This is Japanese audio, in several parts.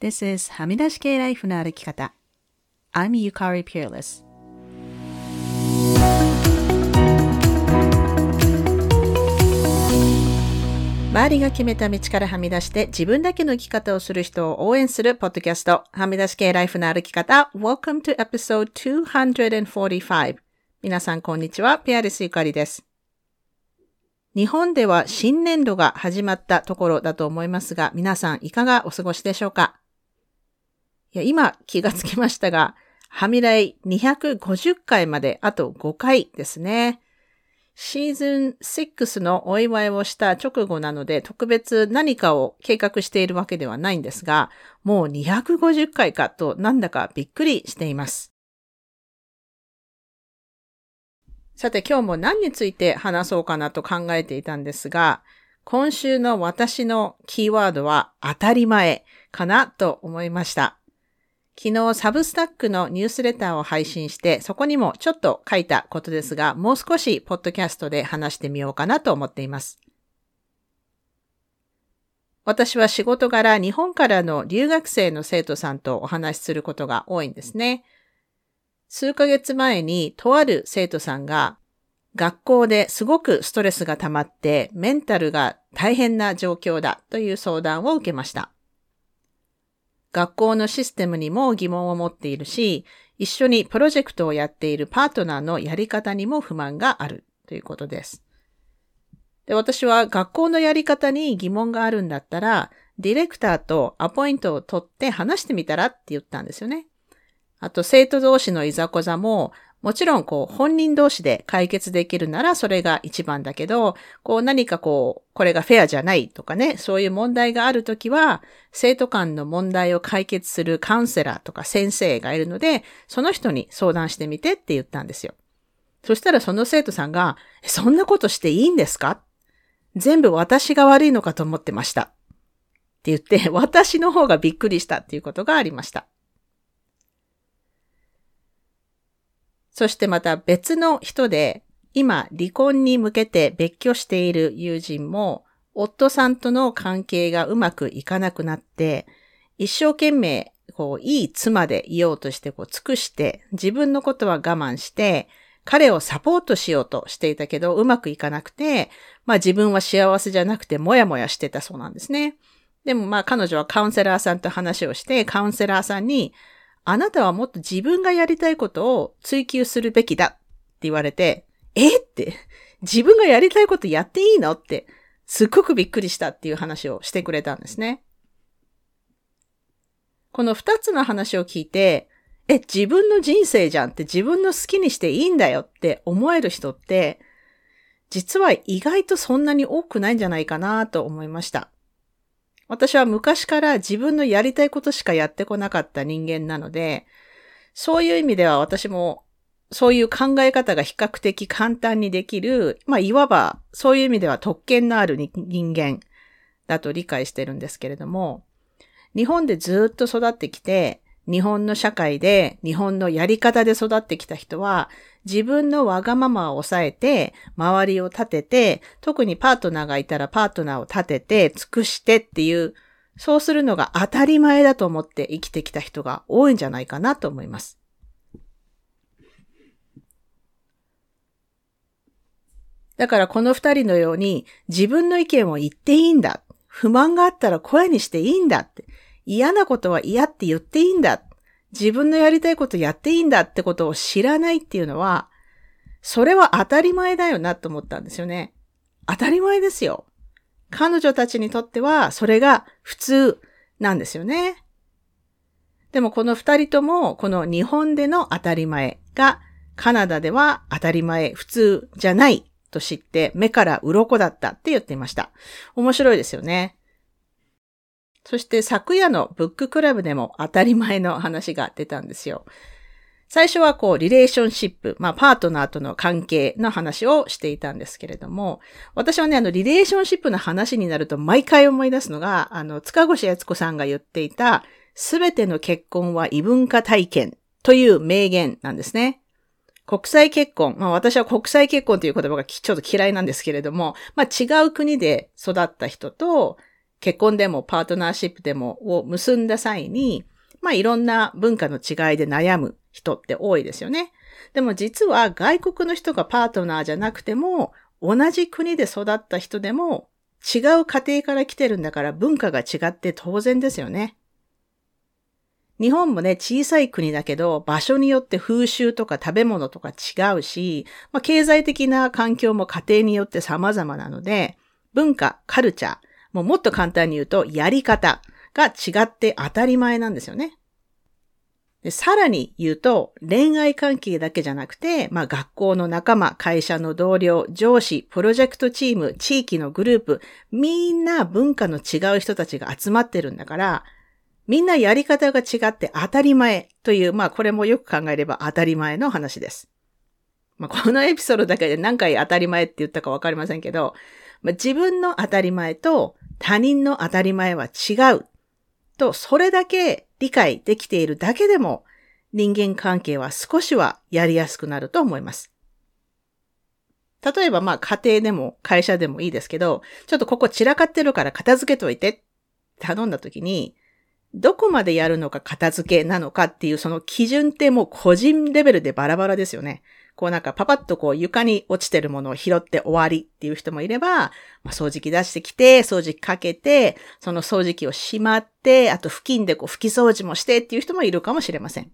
This is はみ出し系ライフの歩き方。I'm Yukari Peerless. 周りが決めた道からはみ出して自分だけの生き方をする人を応援するポッドキャスト、はみ出し系ライフの歩き方。Welcome to episode 245. 皆さんこんにちは、ペアレスゆかりです。日本では新年度が始まったところだと思いますが、皆さんいかがお過ごしでしょうか？や、今気がつきましたが、はみらい250回まであと5回ですね。シーズン6のお祝いをした直後なので特別何かを計画しているわけではないんですが、もう250回かとなんだかびっくりしています。さて今日も何について話そうかなと考えていたんですが、今週の私のキーワードは当たり前かなと思いました。昨日サブスタックのニュースレターを配信して、そこにもちょっと書いたことですが、もう少しポッドキャストで話してみようかなと思っています。私は仕事柄日本からの留学生の生徒さんとお話しすることが多いんですね。数ヶ月前にとある生徒さんが学校ですごくストレスが溜まってメンタルが大変な状況だという相談を受けました。学校のシステムにも疑問を持っているし、一緒にプロジェクトをやっているパートナーのやり方にも不満があるということです。で私は学校のやり方に疑問があるんだったら、ディレクターとアポイントを取って話してみたらって言ったんですよね。あと生徒同士のいざこざも、もちろんこう本人同士で解決できるならそれが一番だけど、こう何かこう、これがフェアじゃないとかね、そういう問題があるときは、生徒間の問題を解決するカウンセラーとか先生がいるので、その人に相談してみてって言ったんですよ。そしたらその生徒さんが、そんなことしていいんですか？全部私が悪いのかと思ってました。って言って、私の方がびっくりしたっていうことがありました。そしてまた別の人で、今離婚に向けて別居している友人も、夫さんとの関係がうまくいかなくなって、一生懸命、こう、いい妻でいようとして、こう、尽くして、自分のことは我慢して、彼をサポートしようとしていたけど、うまくいかなくて、まあ自分は幸せじゃなくて、もやもやしてたそうなんですね。でもまあ彼女はカウンセラーさんと話をして、カウンセラーさんに、あなたはもっと自分がやりたいことを追求するべきだって言われて、えって、自分がやりたいことやっていいのって、すっごくびっくりしたっていう話をしてくれたんですね。この二つの話を聞いて、え、自分の人生じゃんって自分の好きにしていいんだよって思える人って、実は意外とそんなに多くないんじゃないかなと思いました。私は昔から自分のやりたいことしかやってこなかった人間なので、そういう意味では私もそういう考え方が比較的簡単にできる、まあ、いわばそういう意味では特権のある人間だと理解してるんですけれども、日本でずっと育ってきて、日本の社会で、日本のやり方で育ってきた人は、自分のわがままを抑えて、周りを立てて、特にパートナーがいたらパートナーを立てて、尽くしてっていう、そうするのが当たり前だと思って生きてきた人が多いんじゃないかなと思います。だからこの二人のように自分の意見を言っていいんだ。不満があったら声にしていいんだって。嫌なことは嫌って言っていいんだ。自分のやりたいことやっていいんだってことを知らないっていうのは、それは当たり前だよなと思ったんですよね。当たり前ですよ。彼女たちにとっては、それが普通なんですよね。でもこの二人とも、この日本での当たり前が、カナダでは当たり前、普通じゃないと知って目から鱗だったって言っていました。面白いですよね。そして昨夜のブッククラブでも当たり前の話が出たんですよ。最初はこう、リレーションシップ、まあ、パートナーとの関係の話をしていたんですけれども、私はね、あの、リレーションシップの話になると毎回思い出すのが、あの、塚越敦子さんが言っていた、すべての結婚は異文化体験という名言なんですね。国際結婚。まあ私は国際結婚という言葉がちょっと嫌いなんですけれども、まあ違う国で育った人と結婚でもパートナーシップでもを結んだ際に、まあいろんな文化の違いで悩む人って多いですよね。でも実は外国の人がパートナーじゃなくても、同じ国で育った人でも違う家庭から来てるんだから文化が違って当然ですよね。日本もね、小さい国だけど、場所によって風習とか食べ物とか違うし、まあ、経済的な環境も家庭によって様々なので、文化、カルチャー、もうもっと簡単に言うと、やり方が違って当たり前なんですよね。でさらに言うと、恋愛関係だけじゃなくて、まあ学校の仲間、会社の同僚、上司、プロジェクトチーム、地域のグループ、みんな文化の違う人たちが集まってるんだから、みんなやり方が違って当たり前という、まあこれもよく考えれば当たり前の話です。まあこのエピソードだけで何回当たり前って言ったかわかりませんけど、まあ、自分の当たり前と他人の当たり前は違うと、それだけ理解できているだけでも人間関係は少しはやりやすくなると思います。例えばまあ家庭でも会社でもいいですけど、ちょっとここ散らかってるから片付けといて頼んだ時に、どこまでやるのか片付けなのかっていうその基準ってもう個人レベルでバラバラですよね。こうなんかパパッとこう床に落ちてるものを拾って終わりっていう人もいれば、まあ、掃除機出してきて、掃除機かけて、その掃除機をしまって、あと付近でこう拭き掃除もしてっていう人もいるかもしれません。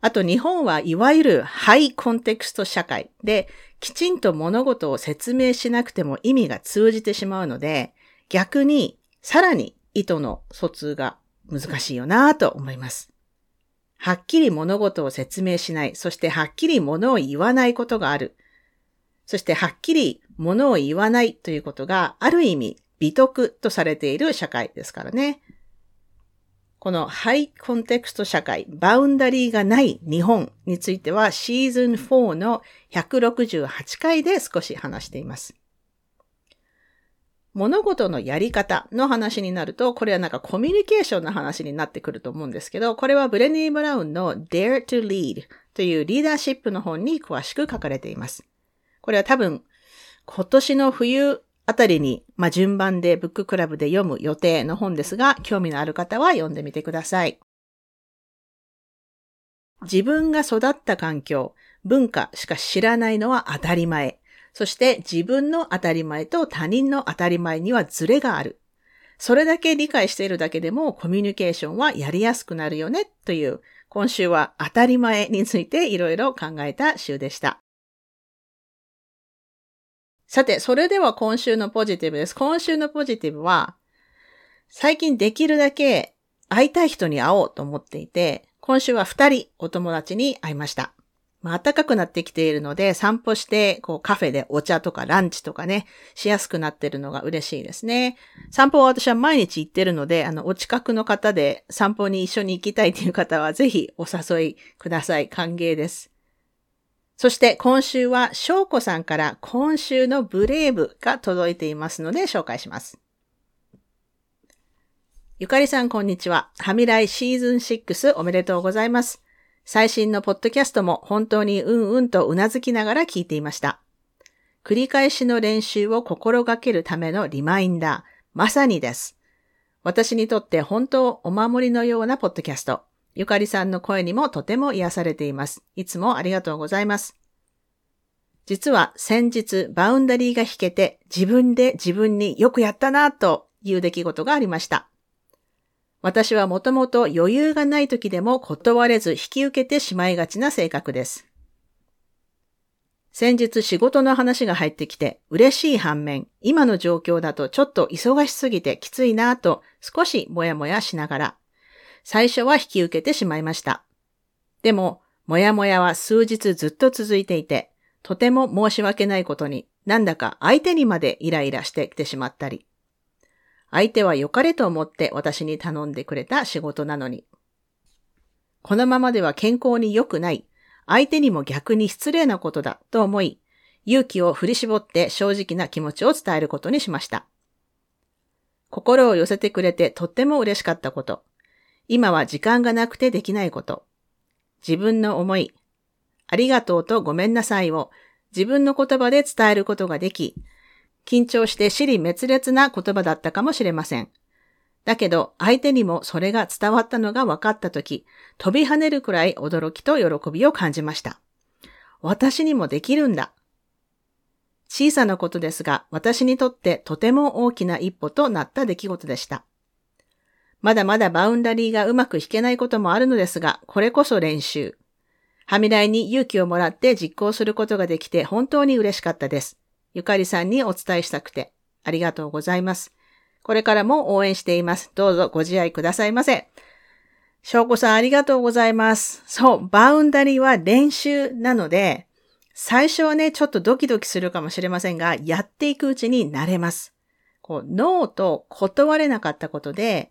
あと日本はいわゆるハイコンテクスト社会で、きちんと物事を説明しなくても意味が通じてしまうので、逆にさらに意図の疎通が難しいよなと思います。はっきり物事を説明しない、そしてはっきり物を言わないことがある。そしてはっきり物を言わないということがある意味美徳とされている社会ですからね。このハイコンテクスト社会、バウンダリーがない日本についてはシーズン4の168回で少し話しています。物事のやり方の話になると、これはなんかコミュニケーションの話になってくると思うんですけど、これはブレニー・ブラウンの Dare to Lead というリーダーシップの本に詳しく書かれています。これは多分、今年の冬あたりに、まあ、順番でブッククラブで読む予定の本ですが、興味のある方は読んでみてください。自分が育った環境、文化しか知らないのは当たり前。そして自分の当たり前と他人の当たり前にはズレがある。それだけ理解しているだけでもコミュニケーションはやりやすくなるよねという、今週は当たり前についていろいろ考えた週でした。さて、それでは今週のポジティブです。今週のポジティブは、最近できるだけ会いたい人に会おうと思っていて、今週は二人お友達に会いました。まあ、暖かくなってきているので、散歩して、こう、カフェでお茶とかランチとかね、しやすくなってるのが嬉しいですね。散歩は私は毎日行ってるので、あの、お近くの方で散歩に一緒に行きたいという方は、ぜひお誘いください。歓迎です。そして今週は翔子さんから今週のブレイブが届いていますので紹介します。ゆかりさんこんにちは。はみらいシーズン6おめでとうございます。最新のポッドキャストも本当にうんうんとうなずきながら聞いていました。繰り返しの練習を心がけるためのリマインダー、まさにです。私にとって本当お守りのようなポッドキャスト。ゆかりさんの声にもとても癒されています。いつもありがとうございます。実は先日バウンダリーが引けて自分で自分によくやったなという出来事がありました。私はもともと余裕がない時でも断れず引き受けてしまいがちな性格です。先日仕事の話が入ってきて嬉しい反面、今の状況だとちょっと忙しすぎてきついなぁと少しもやもやしながら、最初は引き受けてしまいました。でも、もやもやは数日ずっと続いていて、とても申し訳ないことに、なんだか相手にまでイライラしてきてしまったり、相手は良かれと思って私に頼んでくれた仕事なのに。このままでは健康に良くない、相手にも逆に失礼なことだと思い、勇気を振り絞って正直な気持ちを伝えることにしました。心を寄せてくれてとっても嬉しかったこと。今は時間がなくてできないこと。自分の思い、ありがとうとごめんなさいを自分の言葉で伝えることができ、緊張して尻滅裂な言葉だったかもしれません。だけど、相手にもそれが伝わったのが分かったとき、飛び跳ねるくらい驚きと喜びを感じました。私にもできるんだ。小さなことですが、私にとってとても大きな一歩となった出来事でした。まだまだバウンダリーがうまく弾けないこともあるのですが、これこそ練習。はみらいに勇気をもらって実行することができて本当に嬉しかったです。ゆかりさんにお伝えしたくて、ありがとうございます。これからも応援しています。どうぞご自愛くださいませ。翔子さんありがとうございます。そう、バウンダリーは練習なので、最初はね、ちょっとドキドキするかもしれませんが、やっていくうちに慣れます。こう、ノーと断れなかったことで、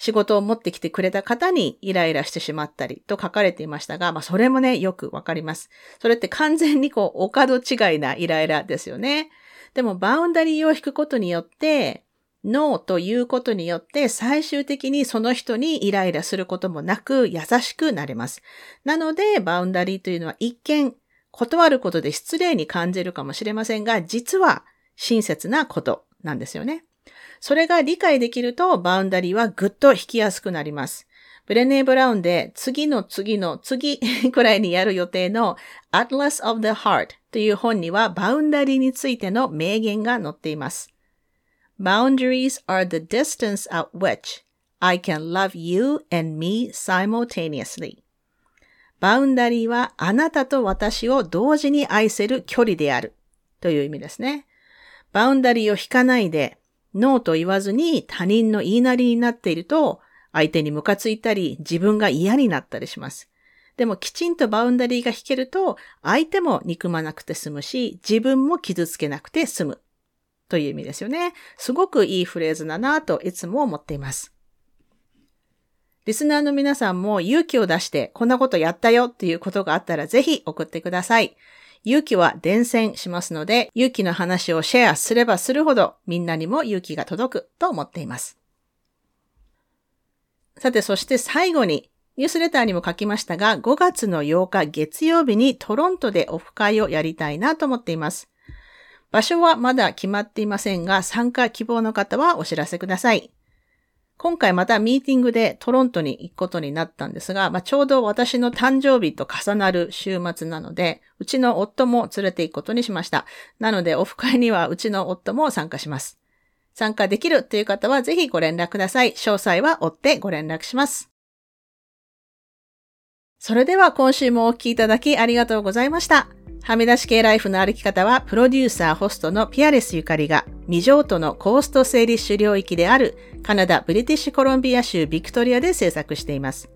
仕事を持ってきてくれた方にイライラしてしまったりと書かれていましたが、まあそれもね、よくわかります。それって完全にこう、お門違いなイライラですよね。でもバウンダリーを引くことによって、ノーということによって最終的にその人にイライラすることもなく優しくなれます。なので、バウンダリーというのは一見断ることで失礼に感じるかもしれませんが、実は親切なことなんですよね。それが理解できるとバウンダリーはぐっと引きやすくなります。ブレネー・ブラウンで次の次の次 くらいにやる予定の Atlas of the Heart という本にはバウンダリーについての名言が載っています。Boundaries are the distance at which I can love you and me simultaneously. バウンダリーはあなたと私を同時に愛せる距離であるという意味ですね。バウンダリーを引かないでノーと言わずに他人の言いなりになっていると、相手にムカついたり、自分が嫌になったりします。でもきちんとバウンダリーが引けると、相手も憎まなくて済むし、自分も傷つけなくて済む。という意味ですよね。すごくいいフレーズだなといつも思っています。リスナーの皆さんも勇気を出してこんなことやったよっていうことがあったらぜひ送ってください。勇気は伝染しますので、勇気の話をシェアすればするほどみんなにも勇気が届くと思っています。さて、そして最後に、ニュースレターにも書きましたが、5月の8日月曜日にトロントでオフ会をやりたいなと思っています。場所はまだ決まっていませんが、参加希望の方はお知らせください。今回またミーティングでトロントに行くことになったんですが、まあ、ちょうど私の誕生日と重なる週末なので、うちの夫も連れて行くことにしました。なので、オフ会にはうちの夫も参加します。参加できるという方はぜひご連絡ください。詳細は追ってご連絡します。それでは今週もお聴きいただきありがとうございました。はみ出し系ライフの歩き方は、プロデューサー、ホストのピアレスゆかりが、未譲渡のコースト整理主領域であるカナダ・ブリティッシュコロンビア州ビクトリアで制作しています。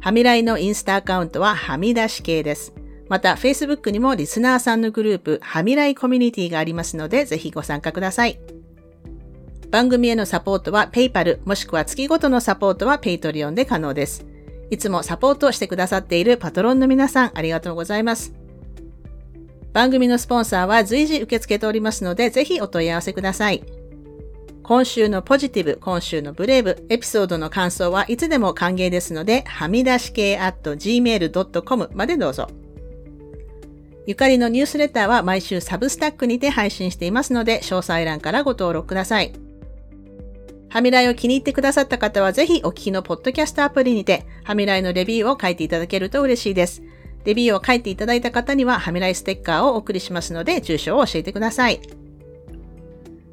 はみらいのインスタアカウントははみ出し系です。また、Facebook にもリスナーさんのグループ、はみらいコミュニティがありますので、ぜひご参加ください。番組へのサポートは PayPal、もしくは月ごとのサポートは Patreon で可能です。いつもサポートしてくださっているパトロンの皆さん、ありがとうございます。番組のスポンサーは随時受け付けておりますので、ぜひお問い合わせください。今週のポジティブ、今週のブレイブ、エピソードの感想はいつでも歓迎ですので、はみ出し系 at gmail.com までどうぞ。ゆかりのニュースレターは毎週サブスタックにて配信していますので、詳細欄からご登録ください。はみらいを気に入ってくださった方はぜひお聞きのポッドキャストアプリにて、はみらいのレビューを書いていただけると嬉しいです。レビューを書いていただいた方には、ハミライステッカーをお送りしますので、住所を教えてください。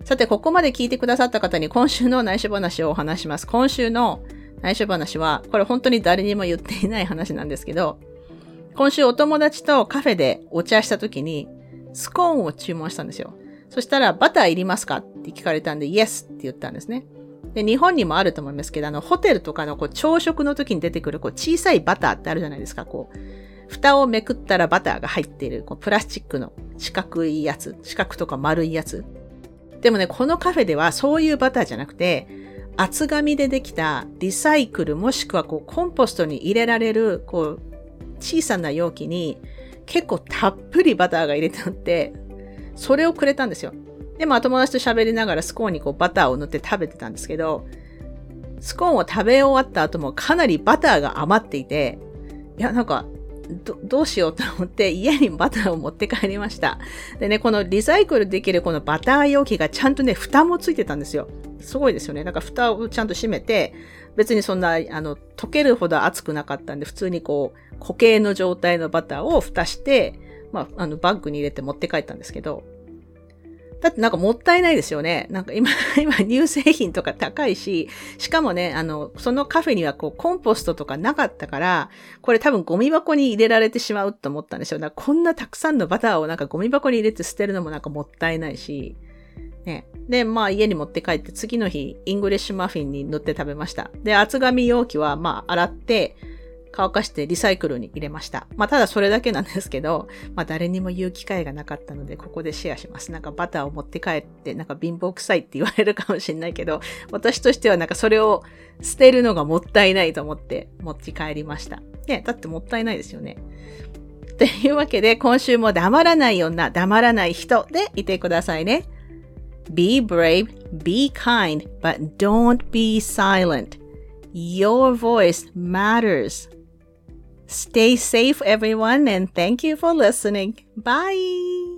さて、ここまで聞いてくださった方に今週の内緒話をお話します。今週の内緒話は、これ本当に誰にも言っていない話なんですけど、今週お友達とカフェでお茶した時に、スコーンを注文したんですよ。そしたら、バターいりますかって聞かれたんで、イエスって言ったんですね。で、日本にもあると思いますけど、あの、ホテルとかのこう朝食の時に出てくるこう小さいバターってあるじゃないですか、こう。蓋をめくったらバターが入っている、こうプラスチックの四角いやつ、四角とか丸いやつ。でもね、このカフェではそういうバターじゃなくて、厚紙でできたリサイクルもしくはこうコンポストに入れられる、こう、小さな容器に結構たっぷりバターが入れてあって、それをくれたんですよ。でも友達と喋りながらスコーンにこうバターを塗って食べてたんですけど、スコーンを食べ終わった後もかなりバターが余っていて、いや、なんかど、どうしようと思って家にバターを持って帰りました。でね、このリサイクルできるこのバター容器がちゃんとね、蓋もついてたんですよ。すごいですよね。なんか蓋をちゃんと閉めて、別にそんな、あの、溶けるほど熱くなかったんで、普通にこう、固形の状態のバターを蓋して、まあ、あの、バッグに入れて持って帰ったんですけど、だってなんかもったいないですよね。なんか今、今乳製品とか高いし、しかもね、あの、そのカフェにはこうコンポストとかなかったから、これ多分ゴミ箱に入れられてしまうと思ったんですよ。だからこんなたくさんのバターをなんかゴミ箱に入れて捨てるのもなんかもったいないし、ね。で、まあ家に持って帰って次の日、イングリッシュマフィンに塗って食べました。で、厚紙容器はまあ洗って、乾かしてリサイクルに入れました。まあ、ただそれだけなんですけど、まあ、誰にも言う機会がなかったので、ここでシェアします。なんかバターを持って帰って、なんか貧乏臭いって言われるかもしれないけど、私としてはなんかそれを捨てるのがもったいないと思って持ち帰りました。ね、だってもったいないですよね。というわけで、今週も黙らない女、黙らない人でいてくださいね。Be brave, be kind, but don't be silent. Your voice matters. Stay safe, everyone, and thank you for listening. Bye.